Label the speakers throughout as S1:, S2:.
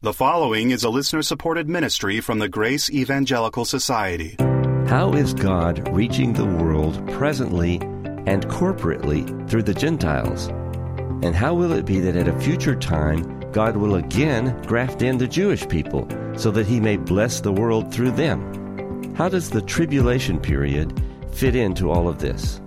S1: The following is a listener supported ministry from the Grace Evangelical Society.
S2: How is God reaching the world presently and corporately through the Gentiles? And how will it be that at a future time God will again graft in the Jewish people so that he may bless the world through them? How does the tribulation period fit into all of this?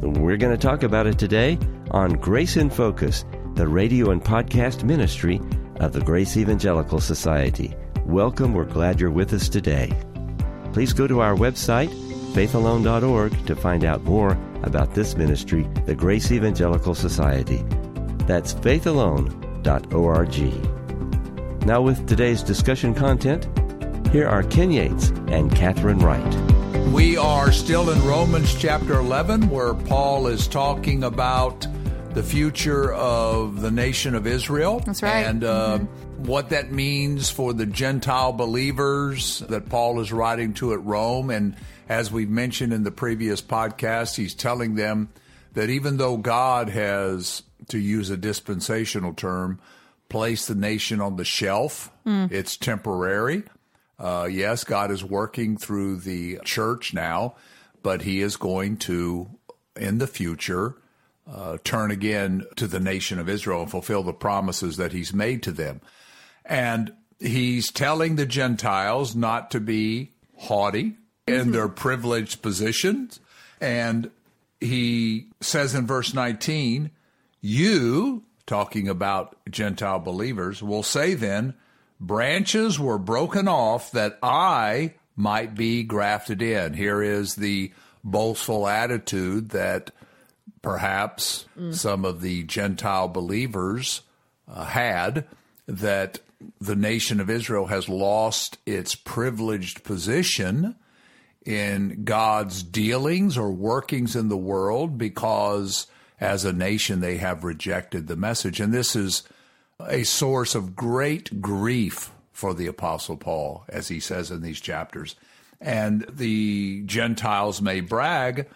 S2: We're going to talk about it today on Grace in Focus, the radio and podcast ministry of the Grace Evangelical Society. Welcome, we're glad you're with us today. Please go to our website, faithalone.org, to find out more about this ministry, the Grace Evangelical Society. That's faithalone.org. Now, with today's discussion content, here are Ken Yates and Kathryn Wright.
S3: We are still in Romans chapter 11, where Paul is talking about the future of the nation of Israel.
S4: That's right.
S3: And uh, mm-hmm. what that means for the Gentile believers that Paul is writing to at Rome. And as we've mentioned in the previous podcast, he's telling them that even though God has, to use a dispensational term, placed the nation on the shelf, mm. it's temporary. Uh, yes, God is working through the church now, but he is going to, in the future, uh, turn again to the nation of Israel and fulfill the promises that he's made to them. And he's telling the Gentiles not to be haughty in mm-hmm. their privileged positions. And he says in verse 19, You, talking about Gentile believers, will say then, branches were broken off that I might be grafted in. Here is the boastful attitude that perhaps mm. some of the Gentile believers uh, had that the nation of Israel has lost its privileged position in God's dealings or workings in the world because as a nation they have rejected the message. And this is a source of great grief for the Apostle Paul, as he says in these chapters. And the Gentiles may brag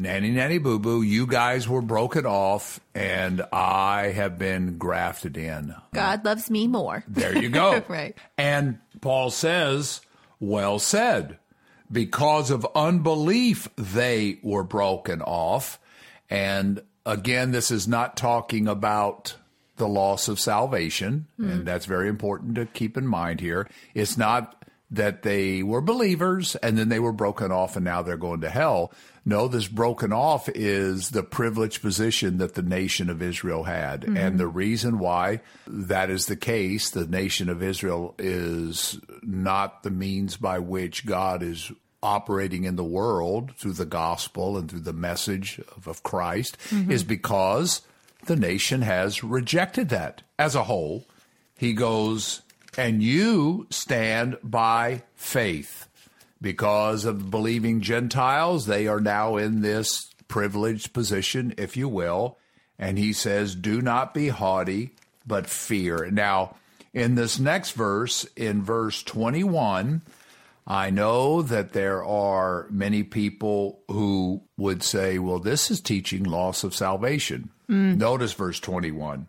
S3: nanny nanny boo boo, you guys were broken off and I have been grafted in.
S4: God loves me more.
S3: There you go.
S4: right.
S3: And Paul says, well said. Because of unbelief, they were broken off. And again, this is not talking about the loss of salvation. Mm. And that's very important to keep in mind here. It's not that they were believers and then they were broken off and now they're going to hell. No, this broken off is the privileged position that the nation of Israel had. Mm-hmm. And the reason why that is the case, the nation of Israel is not the means by which God is operating in the world through the gospel and through the message of, of Christ, mm-hmm. is because the nation has rejected that as a whole. He goes, and you stand by faith. Because of believing Gentiles, they are now in this privileged position, if you will. And he says, Do not be haughty, but fear. Now, in this next verse, in verse 21, I know that there are many people who would say, well, this is teaching loss of salvation. Mm. Notice verse 21.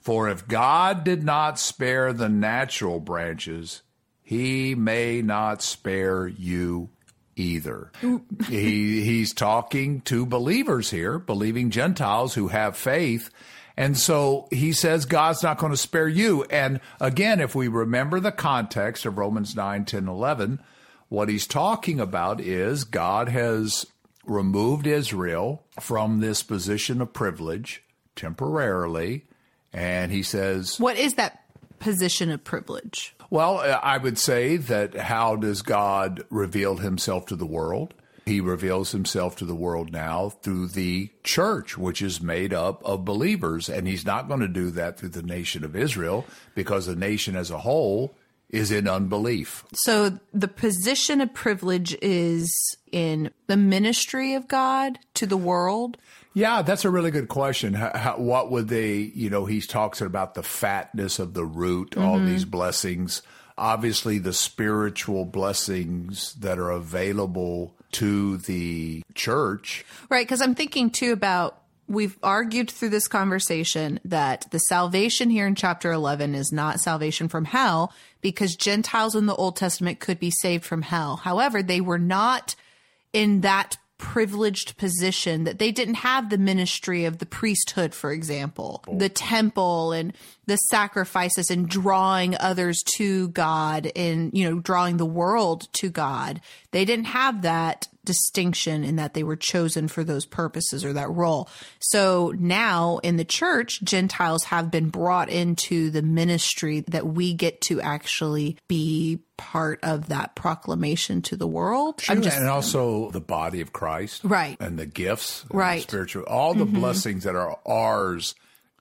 S3: For if God did not spare the natural branches, he may not spare you either. he, he's talking to believers here, believing Gentiles who have faith. And so he says God's not going to spare you. And again, if we remember the context of Romans 9, 10, 11, what he's talking about is God has removed Israel from this position of privilege temporarily and he says,
S4: What is that position of privilege?
S3: Well, uh, I would say that how does God reveal himself to the world? He reveals himself to the world now through the church, which is made up of believers. And he's not going to do that through the nation of Israel because the nation as a whole is in unbelief.
S4: So the position of privilege is in the ministry of God to the world?
S3: Yeah, that's a really good question. How, what would they, you know, he talks about the fatness of the root, mm-hmm. all these blessings. Obviously, the spiritual blessings that are available to the church.
S4: Right, because I'm thinking too about we've argued through this conversation that the salvation here in chapter 11 is not salvation from hell because Gentiles in the Old Testament could be saved from hell. However, they were not in that privileged position that they didn't have the ministry of the priesthood, for example, the oh. temple and the sacrifices and drawing others to God and, you know, drawing the world to God. They didn't have that distinction in that they were chosen for those purposes or that role. So now in the church, Gentiles have been brought into the ministry that we get to actually be part of that proclamation to the world.
S3: I'm just, and also the body of Christ.
S4: Right.
S3: And the gifts. and the
S4: Right.
S3: spiritual, all the mm-hmm. blessings that are ours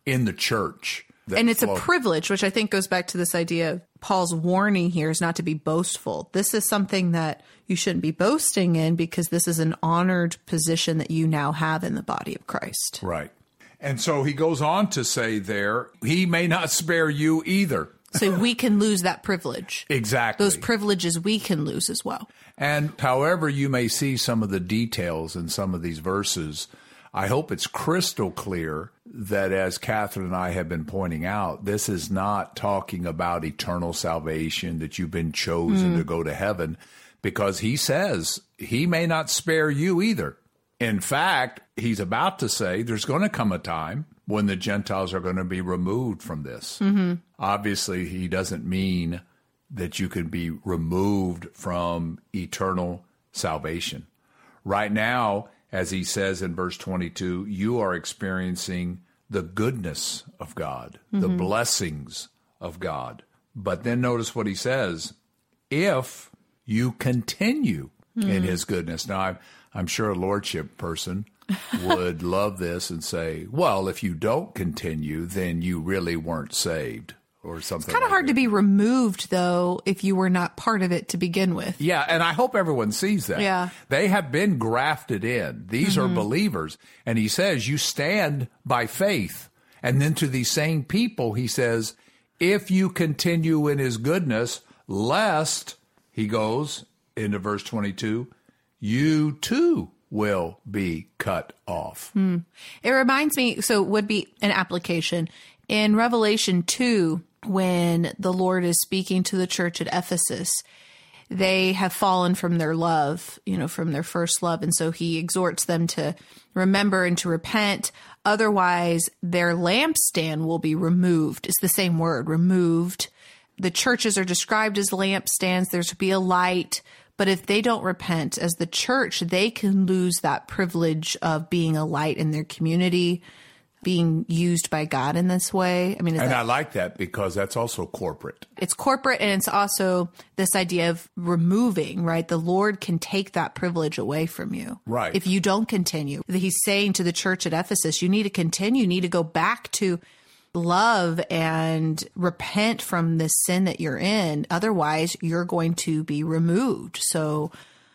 S3: in the church.
S4: And it's
S3: flow.
S4: a privilege, which I think goes back to this idea of Paul's warning here is not to be boastful. This is something that you shouldn't be boasting in because this is an honored position that you now have in the body of Christ.
S3: Right. And so he goes on to say there, he may not spare you either.
S4: So we can lose that privilege.
S3: Exactly.
S4: Those privileges we can lose as well.
S3: And however you may see some of the details in some of these verses, I hope it's crystal clear that as Kathryn and I have been pointing out, this is not talking about eternal salvation, that you've been chosen to hmm. go to heaven, because he says he may not spare you either. In fact, he's about to say there's going to come a time when the Gentiles are going to be removed from this. Mm-hmm. Obviously, he doesn't mean that you can be removed from eternal salvation. Right now, as he says in verse 22, you are experiencing the goodness of God, the mm-hmm. blessings of God. But then notice what he says if you continue in mm-hmm. his goodness. Now, I'm, I'm sure a lordship person would love this and say, well, if you don't continue, then you really weren't saved or something.
S4: Kind of
S3: like
S4: hard to be removed though if you were not part of it to begin with.
S3: Yeah, and I hope everyone sees that.
S4: Yeah. Mm-hmm.
S3: They have been grafted in. These are believers. And he says, you stand by faith. And then to these same people, he says, if you continue in his goodness, lest, he goes into verse 22, you too will be cut off.
S4: It reminds me, so it would be an application in Revelation 2 when the Lord is speaking to the church at Ephesus. They have fallen from their love, you know, from their first love. And so he exhorts them to remember and to repent. Otherwise, their lampstand will be removed. It's the same word, removed. The churches are described as lampstands. There's to be a light. But if they don't repent as the church, they can lose that privilege of being a light in their community, being used by God in this way. I mean,
S3: And
S4: that,
S3: I like that because that's also corporate.
S4: it's corporate and it's also this idea of removing, right? The Lord can take that privilege away from you.
S3: Right.
S4: If you don't continue. He's saying to the church at Ephesus, you need to continue, you need to go back to love and repent from this sin that you're in. Otherwise, you're going to be removed. So,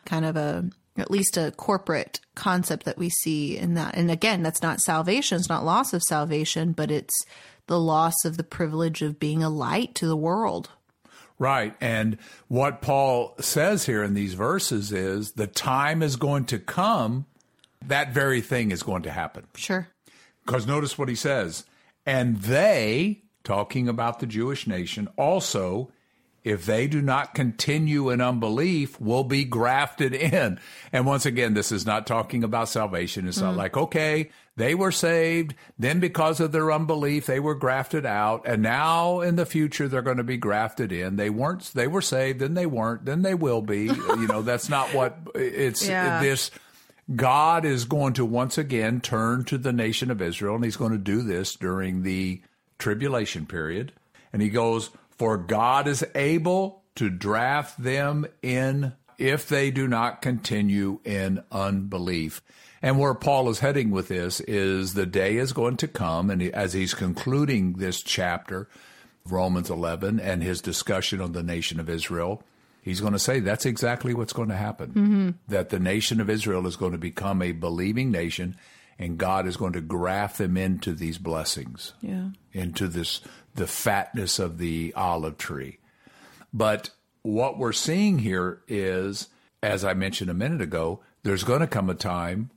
S4: kind of a at least a corporate concept that we see in that. And again, that's not salvation, it's not loss of salvation, but it's the loss of the privilege of being a light to the world.
S3: Right. And what Paul says here in these verses is the time is going to come, that very thing is going to happen.
S4: Sure.
S3: Because notice what he says. And they, talking about the Jewish nation, also, if they do not continue in unbelief, will be grafted in. And once again, this is not talking about salvation. It's not mm. like, okay, they were saved. Then because of their unbelief, they were grafted out. And now in the future, they're going to be grafted in. They weren't, they were saved. Then they weren't. Then they will be. you know, that's not what it's
S4: Yeah.
S3: this. God is going to once again turn to the nation of Israel, and he's going to do this during the tribulation period. And he goes, For God is able to draft them in if they do not continue in unbelief. And where Paul is heading with this is the day is going to come, and as he's concluding this chapter, Romans 11, and his discussion on the nation of Israel, he's going to say that's exactly what's going to happen. Mm-hmm. That the nation of Israel is going to become a believing nation, and God is going to graft them into these blessings,
S4: Yeah.
S3: into this the fatness of the olive tree. But what we're seeing here is, as I mentioned a minute ago, there's going to come a time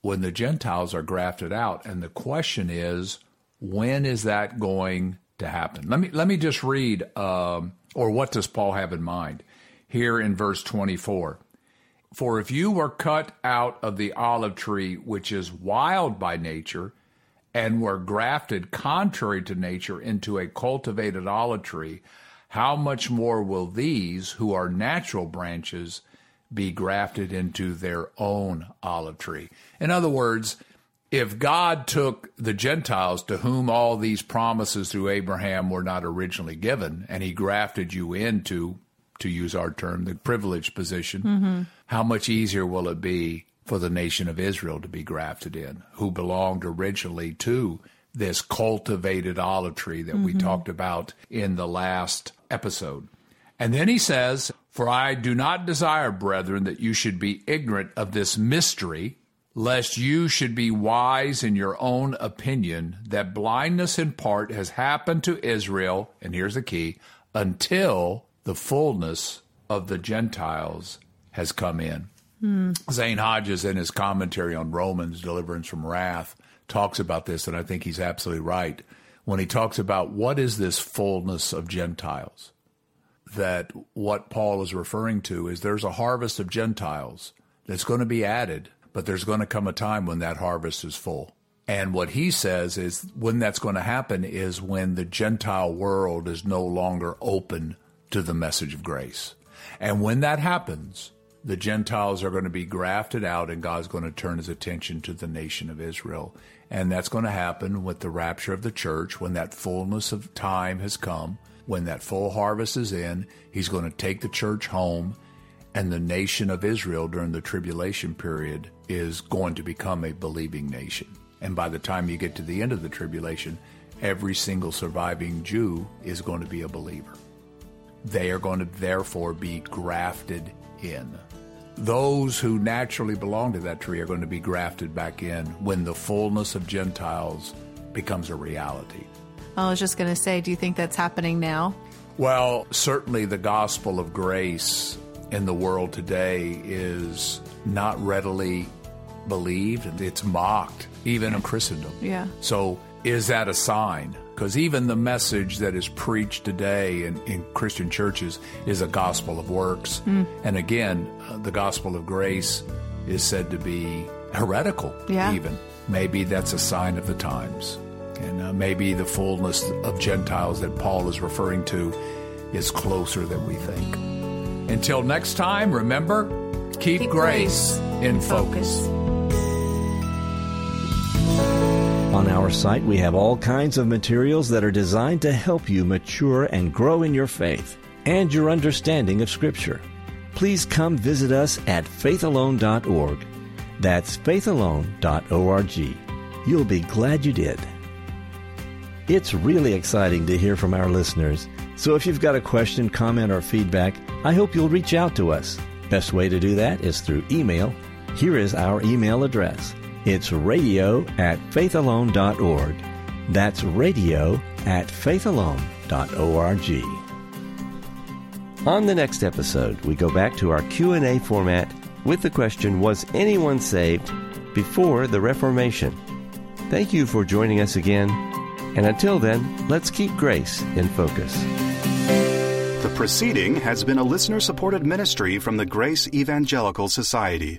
S3: when the Gentiles are grafted out. And the question is, when is that going to happen? Let me let me just read, um, or what does Paul have in mind here in verse twenty four? For if you were cut out of the olive tree, which is wild by nature, and were grafted contrary to nature into a cultivated olive tree, how much more will these, who are natural branches, be grafted into their own olive tree? In other words, if God took the Gentiles to whom all these promises through Abraham were not originally given, and he grafted you into, to use our term, the privileged position, mm-hmm. How much easier will it be for the nation of Israel to be grafted in, who belonged originally to this cultivated olive tree that mm-hmm. we talked about in the last episode. And then he says, For I do not desire, brethren, that you should be ignorant of this mystery, lest you should be wise in your own opinion, that blindness in part has happened to Israel, and here's the key, until the fullness of the Gentiles has come in. Zane Hodges, in his commentary on Romans, Deliverance from Wrath, talks about this, and I think he's absolutely right when he talks about what is this fullness of Gentiles. That what Paul is referring to is there's a harvest of Gentiles that's going to be added, but there's going to come a time when that harvest is full. And what he says is when that's going to happen is when the Gentile world is no longer open to the message of grace. And when that happens, the Gentiles are going to be grafted out and God's going to turn his attention to the nation of Israel. And that's going to happen with the rapture of the church when that fullness of time has come, when that full harvest is in. He's going to take the church home, and the nation of Israel during the tribulation period is going to become a believing nation. And by the time you get to the end of the tribulation, every single surviving Jew is going to be a believer. They are going to therefore be grafted in those who naturally belong to that tree are going to be grafted back in when the fullness of Gentiles becomes a reality.
S4: I was just going to say, do you think that's happening now?
S3: Well, certainly the gospel of grace in the world today is not readily believed. And it's mocked, even in Christendom.
S4: Yeah.
S3: So, is that a sign? Because even the message that is preached today in, in, Christian churches is a gospel of works. Mm. And again, uh, the gospel of grace is said to be heretical,
S4: yeah.
S3: even. Maybe that's a sign of the times. And uh, maybe the fullness of Gentiles that Paul is referring to is closer than we think. Until next time, remember keep, keep grace, grace, in focus. focus.
S2: Our site, we have all kinds of materials that are designed to help you mature and grow in your faith and your understanding of Scripture. Please come visit us at faithalone.org. That's faithalone.org. You'll be glad you did. It's really exciting to hear from our listeners, so if you've got a question, comment, or feedback, I hope you'll reach out to us. Best way to do that is through email. Here is our email address it's radio at faithalone.org. That's radio at faithalone.org. On the next episode, we go back to our Q&A format with the question, was anyone saved before the Reformation? Thank you for joining us again, and until then, let's keep grace in focus.
S1: The proceeding has been a listener supported ministry from the Grace Evangelical Society.